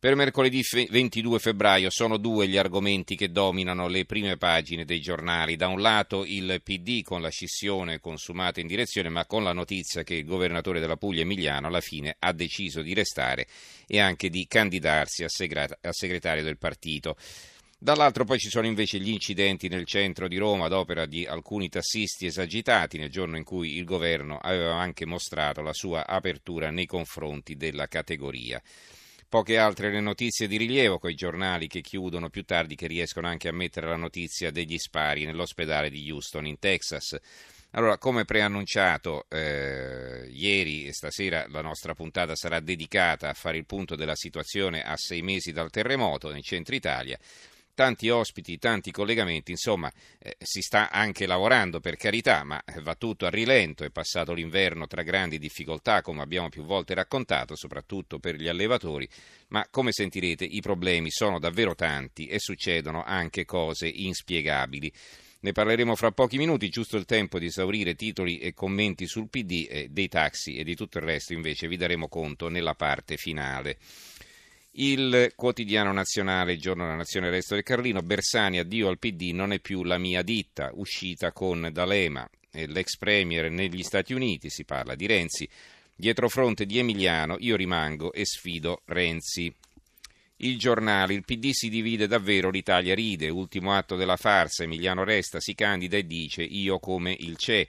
Per mercoledì 22 febbraio sono due gli argomenti che dominano le prime pagine dei giornali. Da un lato il PD con la scissione consumata in direzione, ma con la notizia che il governatore della Puglia Emiliano alla fine ha deciso di restare e anche di candidarsi a, segretario del partito. Dall'altro poi ci sono invece gli incidenti nel centro di Roma ad opera di alcuni tassisti esagitati nel giorno in cui il governo aveva anche mostrato la sua apertura nei confronti della categoria. Poche altre le notizie di rilievo, con i giornali che chiudono più tardi, che riescono anche a mettere la notizia degli spari nell'ospedale di Houston, in Texas. Allora, come preannunciato eh, ieri e stasera la nostra puntata sarà dedicata a fare il punto della situazione a sei mesi dal terremoto nel centro Italia tanti ospiti, tanti collegamenti, insomma eh, si sta anche lavorando per carità, ma va tutto a rilento, è passato l'inverno tra grandi difficoltà, come abbiamo più volte raccontato, soprattutto per gli allevatori, ma come sentirete i problemi sono davvero tanti e succedono anche cose inspiegabili. Ne parleremo fra pochi minuti, giusto il tempo di esaurire titoli e commenti sul PD, eh, dei taxi e di tutto il resto invece vi daremo conto nella parte finale. Il quotidiano nazionale, il giorno della nazione, il resto del Carlino, Bersani, addio al PD, non è più la mia ditta, uscita con D'Alema, l'ex premier negli Stati Uniti, si parla di Renzi, dietro fronte di Emiliano, io rimango e sfido Renzi. Il giornale, il PD si divide davvero, l'Italia ride, ultimo atto della farsa, Emiliano resta, si candida e dice io come il CE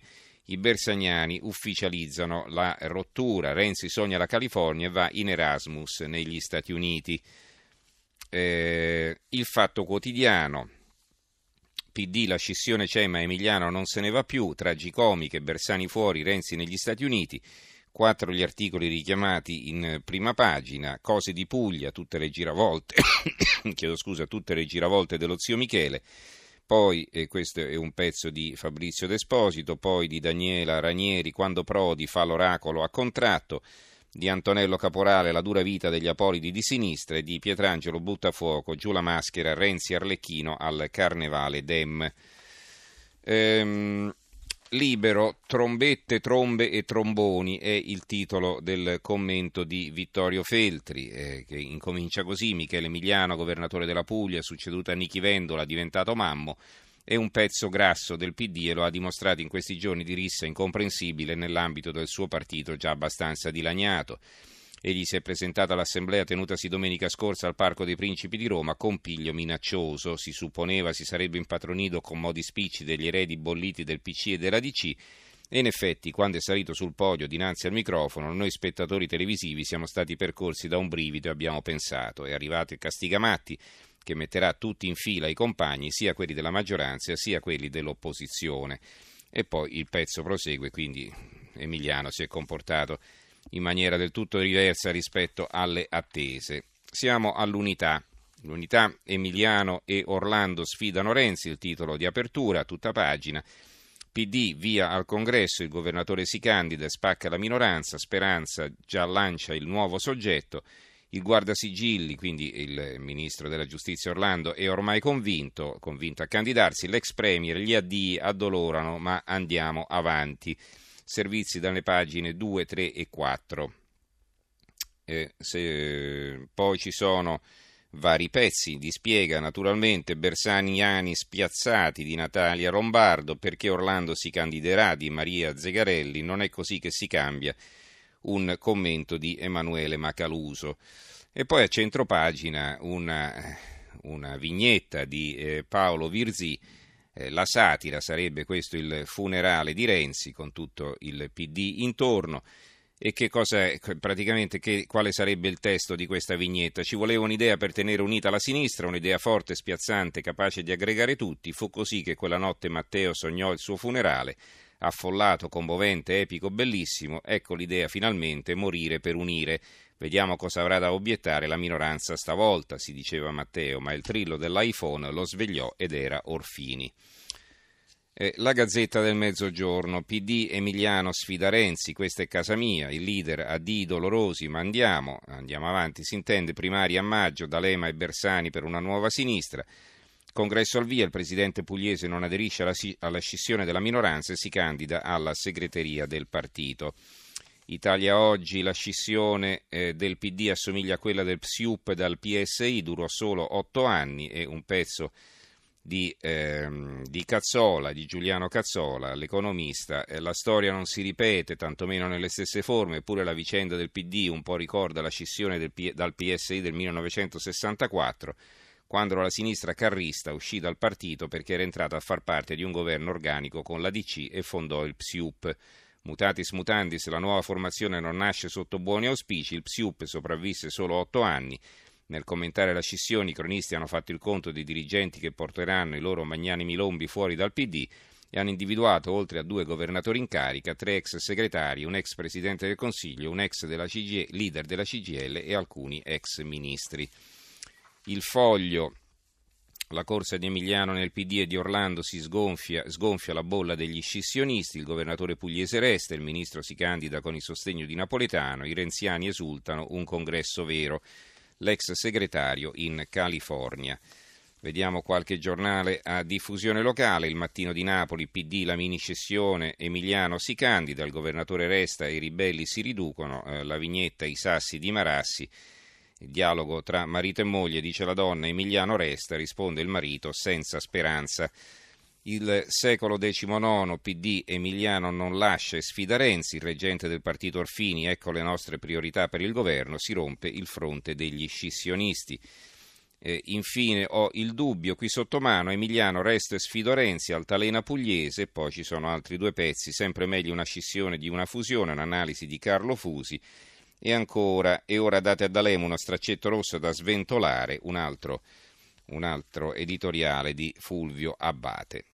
i bersagnani ufficializzano la rottura. Renzi sogna la California e va in Erasmus negli Stati Uniti. Eh, il fatto quotidiano. PD, la scissione c'è ma Emiliano non se ne va più, tragicomiche, Bersani fuori, Renzi negli Stati Uniti, quattro gli articoli richiamati in prima pagina, cose di Puglia, tutte le giravolte, chiedo scusa, tutte le giravolte dello zio Michele, poi, e questo è un pezzo di Fabrizio Desposito, poi di Daniela Ranieri, quando Prodi fa l'oracolo a contratto, di Antonello Caporale, La dura vita degli apolidi di sinistra e di Pietrangelo Buttafuoco, giù la maschera, Renzi Arlecchino al Carnevale Dem. Ehm, Libero, trombette, trombe e tromboni è il titolo del commento di Vittorio Feltri, eh, che incomincia così, Michele Emiliano, governatore della Puglia, succeduto a Nichi Vendola, diventato mammo, è un pezzo grasso del PD e lo ha dimostrato in questi giorni di rissa incomprensibile nell'ambito del suo partito già abbastanza dilaniato. Egli si è presentato all'assemblea tenutasi domenica scorsa al Parco dei Principi di Roma con piglio minaccioso. Si supponeva si sarebbe impatronito con modi spicci degli eredi bolliti del PC e della DC. E in effetti, quando è salito sul podio dinanzi al microfono, noi spettatori televisivi siamo stati percorsi da un brivido e abbiamo pensato: è arrivato il Castigamatti che metterà tutti in fila i compagni, sia quelli della maggioranza sia quelli dell'opposizione. E poi il pezzo prosegue, quindi Emiliano si è comportato in maniera del tutto diversa rispetto alle attese. Siamo all'unità. L'unità Emiliano e Orlando sfidano Renzi, il titolo di apertura, tutta pagina. PD via al congresso, il governatore si candida, spacca la minoranza, Speranza già lancia il nuovo soggetto, il guardasigilli, quindi il ministro della giustizia Orlando, è ormai convinto, convinto a candidarsi, l'ex premier, gli addii addolorano, ma andiamo avanti servizi dalle pagine 2, 3 e 4. Eh, se, poi ci sono vari pezzi di spiega naturalmente Bersaniani spiazzati di Natalia Rombardo perché Orlando si candiderà di Maria Zegarelli non è così che si cambia un commento di Emanuele Macaluso e poi a centropagina una, una vignetta di eh, Paolo Virzì la satira sarebbe questo il funerale di Renzi con tutto il PD intorno. E che cosa è, praticamente che, quale sarebbe il testo di questa vignetta? Ci voleva un'idea per tenere unita la sinistra, un'idea forte, spiazzante, capace di aggregare tutti. Fu così che quella notte Matteo sognò il suo funerale, affollato, commovente, epico, bellissimo. Ecco l'idea finalmente, morire per unire Vediamo cosa avrà da obiettare la minoranza stavolta, si diceva Matteo, ma il trillo dell'iPhone lo svegliò ed era Orfini. Eh, la Gazzetta del Mezzogiorno, PD Emiliano sfida Renzi, questa è casa mia, il leader a D dolorosi, ma andiamo, andiamo avanti, si intende primari a maggio, D'Alema e Bersani per una nuova sinistra. Congresso al via, il presidente pugliese non aderisce alla, alla scissione della minoranza e si candida alla segreteria del partito. Italia oggi, la scissione eh, del PD assomiglia a quella del PSIUP dal PSI, durò solo otto anni e un pezzo di, ehm, di Cazzola, di Giuliano Cazzola, l'economista. Eh, la storia non si ripete, tantomeno nelle stesse forme, eppure la vicenda del PD un po' ricorda la scissione del, dal PSI del 1964 quando la sinistra carrista uscì dal partito perché era entrata a far parte di un governo organico con la DC e fondò il PSIUP. Mutatis mutandis, la nuova formazione non nasce sotto buoni auspici, il PSIUP sopravvisse solo otto anni. Nel commentare la scissione i cronisti hanno fatto il conto dei dirigenti che porteranno i loro magnanimi lombi fuori dal PD e hanno individuato, oltre a due governatori in carica, tre ex segretari, un ex presidente del Consiglio, un ex della CGL, leader della CGL e alcuni ex ministri. Il foglio la corsa di Emiliano nel PD e di Orlando si sgonfia, sgonfia, la bolla degli scissionisti, il governatore pugliese resta, il ministro si candida con il sostegno di Napoletano, i renziani esultano, un congresso vero. L'ex segretario in California. Vediamo qualche giornale a diffusione locale, il mattino di Napoli, PD, la mini scissione, Emiliano si candida, il governatore resta i ribelli si riducono, eh, la vignetta I sassi di Marassi. Il dialogo tra marito e moglie, dice la donna, Emiliano resta, risponde il marito, senza speranza. Il secolo XIX, PD, Emiliano non lascia e sfida Renzi, il reggente del partito Orfini, ecco le nostre priorità per il governo, si rompe il fronte degli scissionisti. Eh, infine ho il dubbio qui sotto mano, Emiliano resto e sfido Renzi, altalena pugliese, poi ci sono altri due pezzi, sempre meglio una scissione di una fusione, un'analisi di Carlo Fusi e ancora, e ora date a D'Alema uno straccetto rosso da sventolare, un altro, un altro editoriale di Fulvio Abbate.